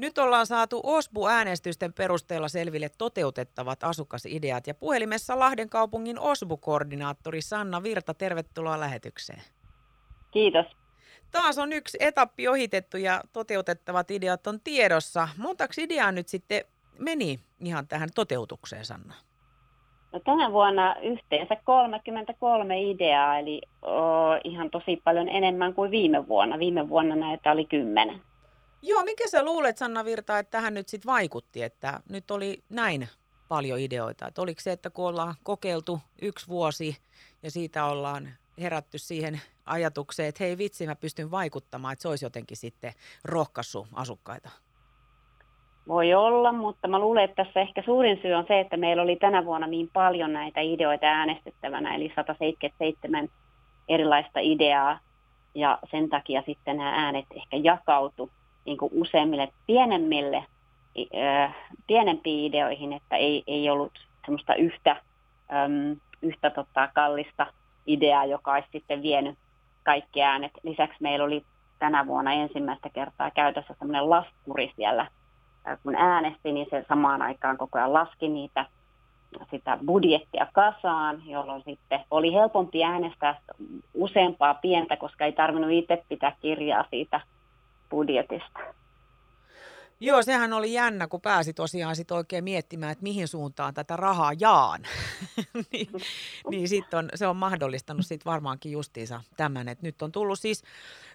Nyt ollaan saatu OSBU-äänestysten perusteella selville toteutettavat asukasideat ja puhelimessa Lahden kaupungin OSBU-koordinaattori Sanna Virta, tervetuloa lähetykseen. Kiitos. Taas on yksi etappi ohitettu ja toteutettavat ideat on tiedossa. Montaksi ideaa nyt sitten meni ihan tähän toteutukseen, Sanna? No, tänä vuonna yhteensä 33 ideaa, eli o, ihan tosi paljon enemmän kuin viime vuonna. Viime vuonna näitä oli kymmenen. Joo, mikä sä luulet, Sanna Virta, että tähän nyt sitten vaikutti, että nyt oli näin paljon ideoita? Että oliko se, että kun ollaan kokeiltu yksi vuosi ja siitä ollaan herätty siihen ajatukseen, että hei vitsi, mä pystyn vaikuttamaan, että se olisi jotenkin sitten rohkaissut asukkaita? Voi olla, mutta mä luulen, että tässä ehkä suurin syy on se, että meillä oli tänä vuonna niin paljon näitä ideoita äänestettävänä, eli 177 erilaista ideaa, ja sen takia sitten nämä äänet ehkä jakautu niin kuin useimmille pienemmille, äh, pienempiin ideoihin, että ei, ei ollut semmoista yhtä, äm, yhtä tota, kallista ideaa, joka olisi sitten vienyt kaikki äänet. Lisäksi meillä oli tänä vuonna ensimmäistä kertaa käytössä semmoinen laskuri siellä kun äänesti, niin se samaan aikaan koko ajan laski niitä sitä budjettia kasaan, jolloin sitten oli helpompi äänestää useampaa pientä, koska ei tarvinnut itse pitää kirjaa siitä budjetista. Joo, sehän oli jännä, kun pääsi tosiaan sit oikein miettimään, että mihin suuntaan tätä rahaa jaan. niin niin sit on, se on mahdollistanut sit varmaankin justiinsa tämän, että nyt on tullut siis,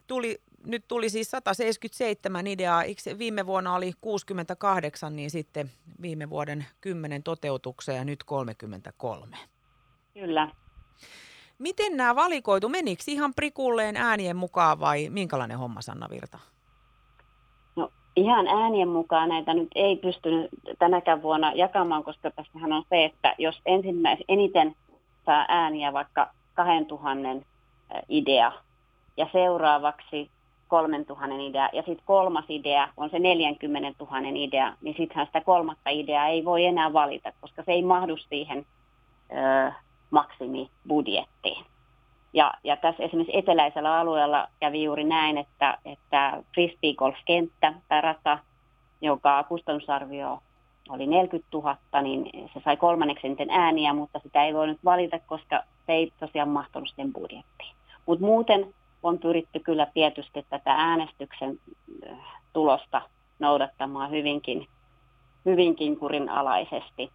tuli, nyt tuli siis 177 ideaa, viime vuonna oli 68, niin sitten viime vuoden 10 toteutukseen ja nyt 33. Kyllä. Miten nämä valikoitu? Menikö ihan prikulleen äänien mukaan vai minkälainen homma, Sanna Virta? Ihan äänien mukaan näitä nyt ei pystynyt tänäkään vuonna jakamaan, koska tässähän on se, että jos ensimmäis, eniten saa ääniä vaikka 2000 idea ja seuraavaksi 3000 idea ja sitten kolmas idea on se 40 000 idea, niin sittenhän sitä kolmatta ideaa ei voi enää valita, koska se ei mahdu siihen ö, maksimibudjettiin. Ja, ja tässä esimerkiksi eteläisellä alueella kävi juuri näin, että, että frisbeegolf-kenttä tai rata, joka kustannusarvio oli 40 000, niin se sai kolmanneksi eniten ääniä, mutta sitä ei voinut valita, koska se ei tosiaan mahtunut sen budjettiin. Mutta muuten on pyritty kyllä tietysti tätä äänestyksen äh, tulosta noudattamaan hyvinkin, hyvinkin kurinalaisesti.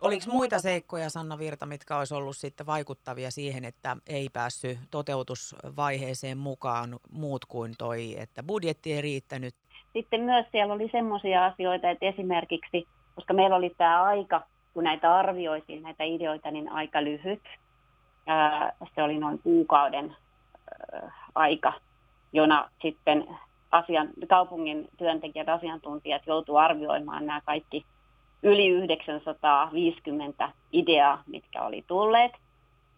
Oliko muita seikkoja, Sanna Virta, mitkä olisi ollut sitten vaikuttavia siihen, että ei päässyt toteutusvaiheeseen mukaan muut kuin toi, että budjetti ei riittänyt? Sitten myös siellä oli semmoisia asioita, että esimerkiksi, koska meillä oli tämä aika, kun näitä arvioitiin, näitä ideoita, niin aika lyhyt. Se oli noin kuukauden aika, jona sitten asian, kaupungin työntekijät, asiantuntijat joutuivat arvioimaan nämä kaikki yli 950 ideaa, mitkä oli tulleet,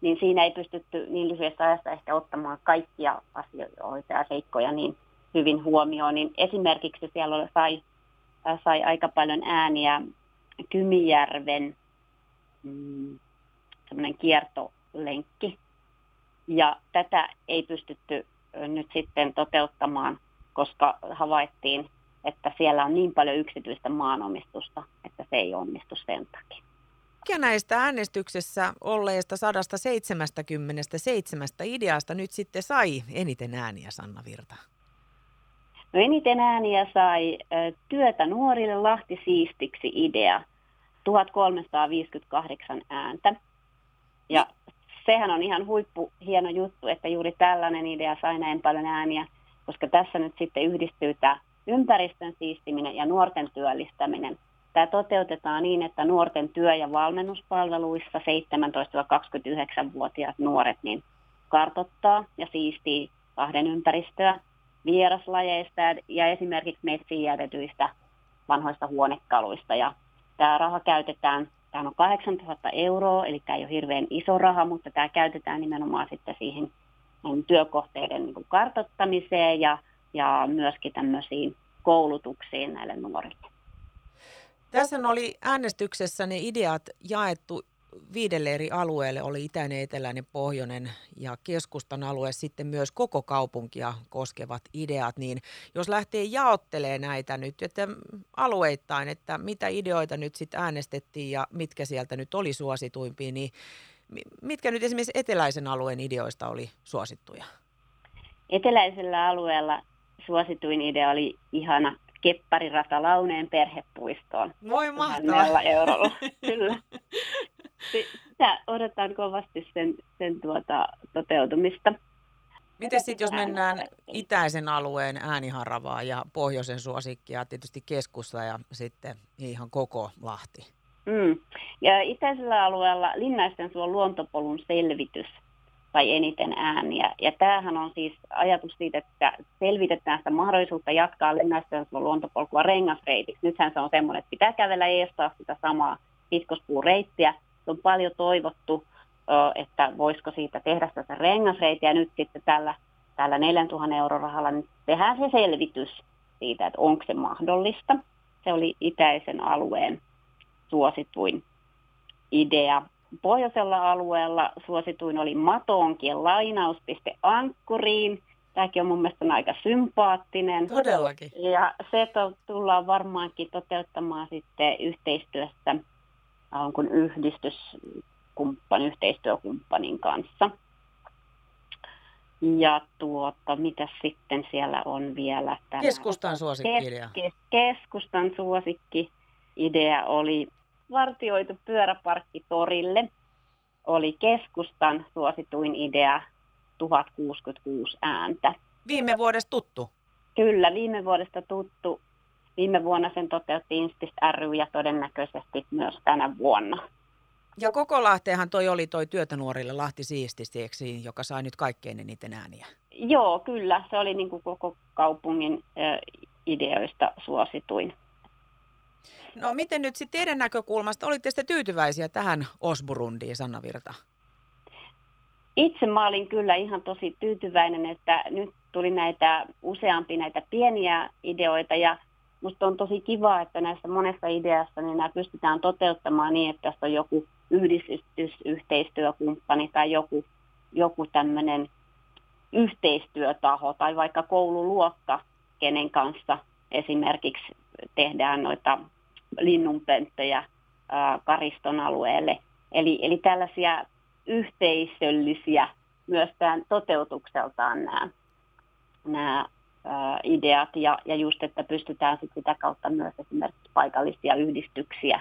niin siinä ei pystytty niin lyhyessä ajassa ehkä ottamaan kaikkia asioita ja seikkoja niin hyvin huomioon. Niin esimerkiksi siellä sai, sai aika paljon ääniä Kymijärven mm, kiertolenkki. Ja tätä ei pystytty nyt sitten toteuttamaan, koska havaittiin että siellä on niin paljon yksityistä maanomistusta, se ei onnistu sen takia. Mikä näistä äänestyksessä olleista 177 ideasta nyt sitten sai eniten ääniä, Sanna Virta? No eniten ääniä sai Työtä nuorille Lahti siistiksi idea, 1358 ääntä. Ja sehän on ihan huippu hieno juttu, että juuri tällainen idea sai näin paljon ääniä, koska tässä nyt sitten yhdistyy tämä Ympäristön siistiminen ja nuorten työllistäminen. Tämä toteutetaan niin, että nuorten työ- ja valmennuspalveluissa 17-29-vuotiaat nuoret niin kartottaa ja siistii kahden ympäristöä vieraslajeista ja esimerkiksi metsiin jätetyistä vanhoista huonekaluista. Ja tämä raha käytetään, tämä on 8000 euroa, eli tämä ei ole hirveän iso raha, mutta tämä käytetään nimenomaan sitten siihen työkohteiden niin kartottamiseen ja ja myöskin tämmöisiin koulutuksiin näille nuorille. Tässä oli äänestyksessä ne ideat jaettu viidelle eri alueelle, oli itäinen, eteläinen, pohjoinen ja keskustan alue, sitten myös koko kaupunkia koskevat ideat, niin jos lähtee jaottelee näitä nyt, että alueittain, että mitä ideoita nyt sitten äänestettiin ja mitkä sieltä nyt oli suosituimpia, niin mitkä nyt esimerkiksi eteläisen alueen ideoista oli suosittuja? Eteläisellä alueella suosituin idea oli ihana kepparirata Launeen perhepuistoon. Voi mahtavaa. eurolla, kyllä. Sitä odotan kovasti sen, sen tuota, toteutumista. Miten sitten, jos mennään itäisen alueen ääniharavaa ja pohjoisen suosikkia, tietysti keskusta ja sitten ihan koko Lahti? Mm. Ja itäisellä alueella Linnaisten suon luontopolun selvitys sai eniten ääniä. Ja tämähän on siis ajatus siitä, että selvitetään sitä mahdollisuutta jatkaa Linnaisten suon luontopolkua rengasreitiksi. Nythän se on semmoinen, että pitää kävellä eestaa sitä samaa pitkospuureittiä. Se on paljon toivottu, että voisiko siitä tehdä sitä rengasreitiä. Nyt sitten tällä, tällä 4000 euro rahalla niin tehdään se selvitys siitä, että onko se mahdollista. Se oli itäisen alueen suosituin idea. Pohjoisella alueella suosituin oli Matoonkien lainauspiste Ankkuriin. Tämäkin on mun mielestä aika sympaattinen. Todellakin. Ja se tullaan varmaankin toteuttamaan sitten yhteistyössä kun yhdistyskumppan, yhteistyökumppanin kanssa. Ja tuota, mitä sitten siellä on vielä? Tänään? Keskustan suosikki Kes, kes, keskustan suosikki idea oli vartioitu pyöräparkki torille oli keskustan suosituin idea 1066 ääntä. Viime vuodesta tuttu? Kyllä, viime vuodesta tuttu. Viime vuonna sen toteutti Instist ry ja todennäköisesti myös tänä vuonna. Ja koko Lahteenhan toi oli toi työtä nuorille Lahti Siististeeksi, joka sai nyt kaikkein eniten ääniä. Joo, kyllä. Se oli niin kuin koko kaupungin ideoista suosituin. No miten nyt sitten teidän näkökulmasta, olitte sitten tyytyväisiä tähän Osburundiin, Sanna Virta? Itse mä olin kyllä ihan tosi tyytyväinen, että nyt tuli näitä useampi näitä pieniä ideoita ja musta on tosi kiva, että näissä monessa ideassa niin nämä pystytään toteuttamaan niin, että tässä on joku yhdistys, yhteistyökumppani tai joku, joku tämmöinen yhteistyötaho tai vaikka koululuokka, kenen kanssa esimerkiksi tehdään noita linnunpönttöjä kariston alueelle. Eli, eli tällaisia yhteisöllisiä myös tämän toteutukseltaan nämä, nämä ideat ja, ja just, että pystytään sit sitä kautta myös esimerkiksi paikallisia yhdistyksiä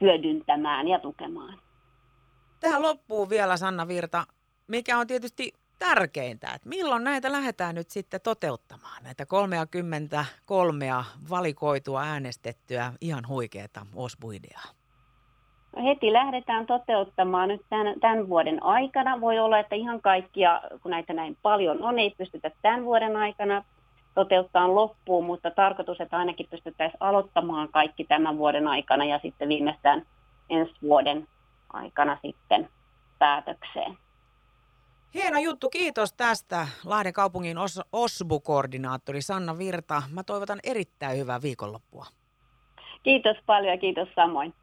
hyödyntämään ja tukemaan. Tähän loppuu vielä Sanna Virta, mikä on tietysti tärkeintä, että milloin näitä lähdetään nyt sitten toteuttamaan, näitä 33 valikoitua äänestettyä ihan huikeaa osbuideaa? No heti lähdetään toteuttamaan nyt tämän, tämän vuoden aikana. Voi olla, että ihan kaikkia, kun näitä näin paljon on, ei pystytä tämän vuoden aikana toteuttaa loppuun, mutta tarkoitus, että ainakin pystyttäisiin aloittamaan kaikki tämän vuoden aikana ja sitten viimeistään ensi vuoden aikana sitten päätökseen. Hieno juttu, kiitos tästä Lahden kaupungin os- OSBU-koordinaattori Sanna Virta. Mä toivotan erittäin hyvää viikonloppua. Kiitos paljon ja kiitos samoin.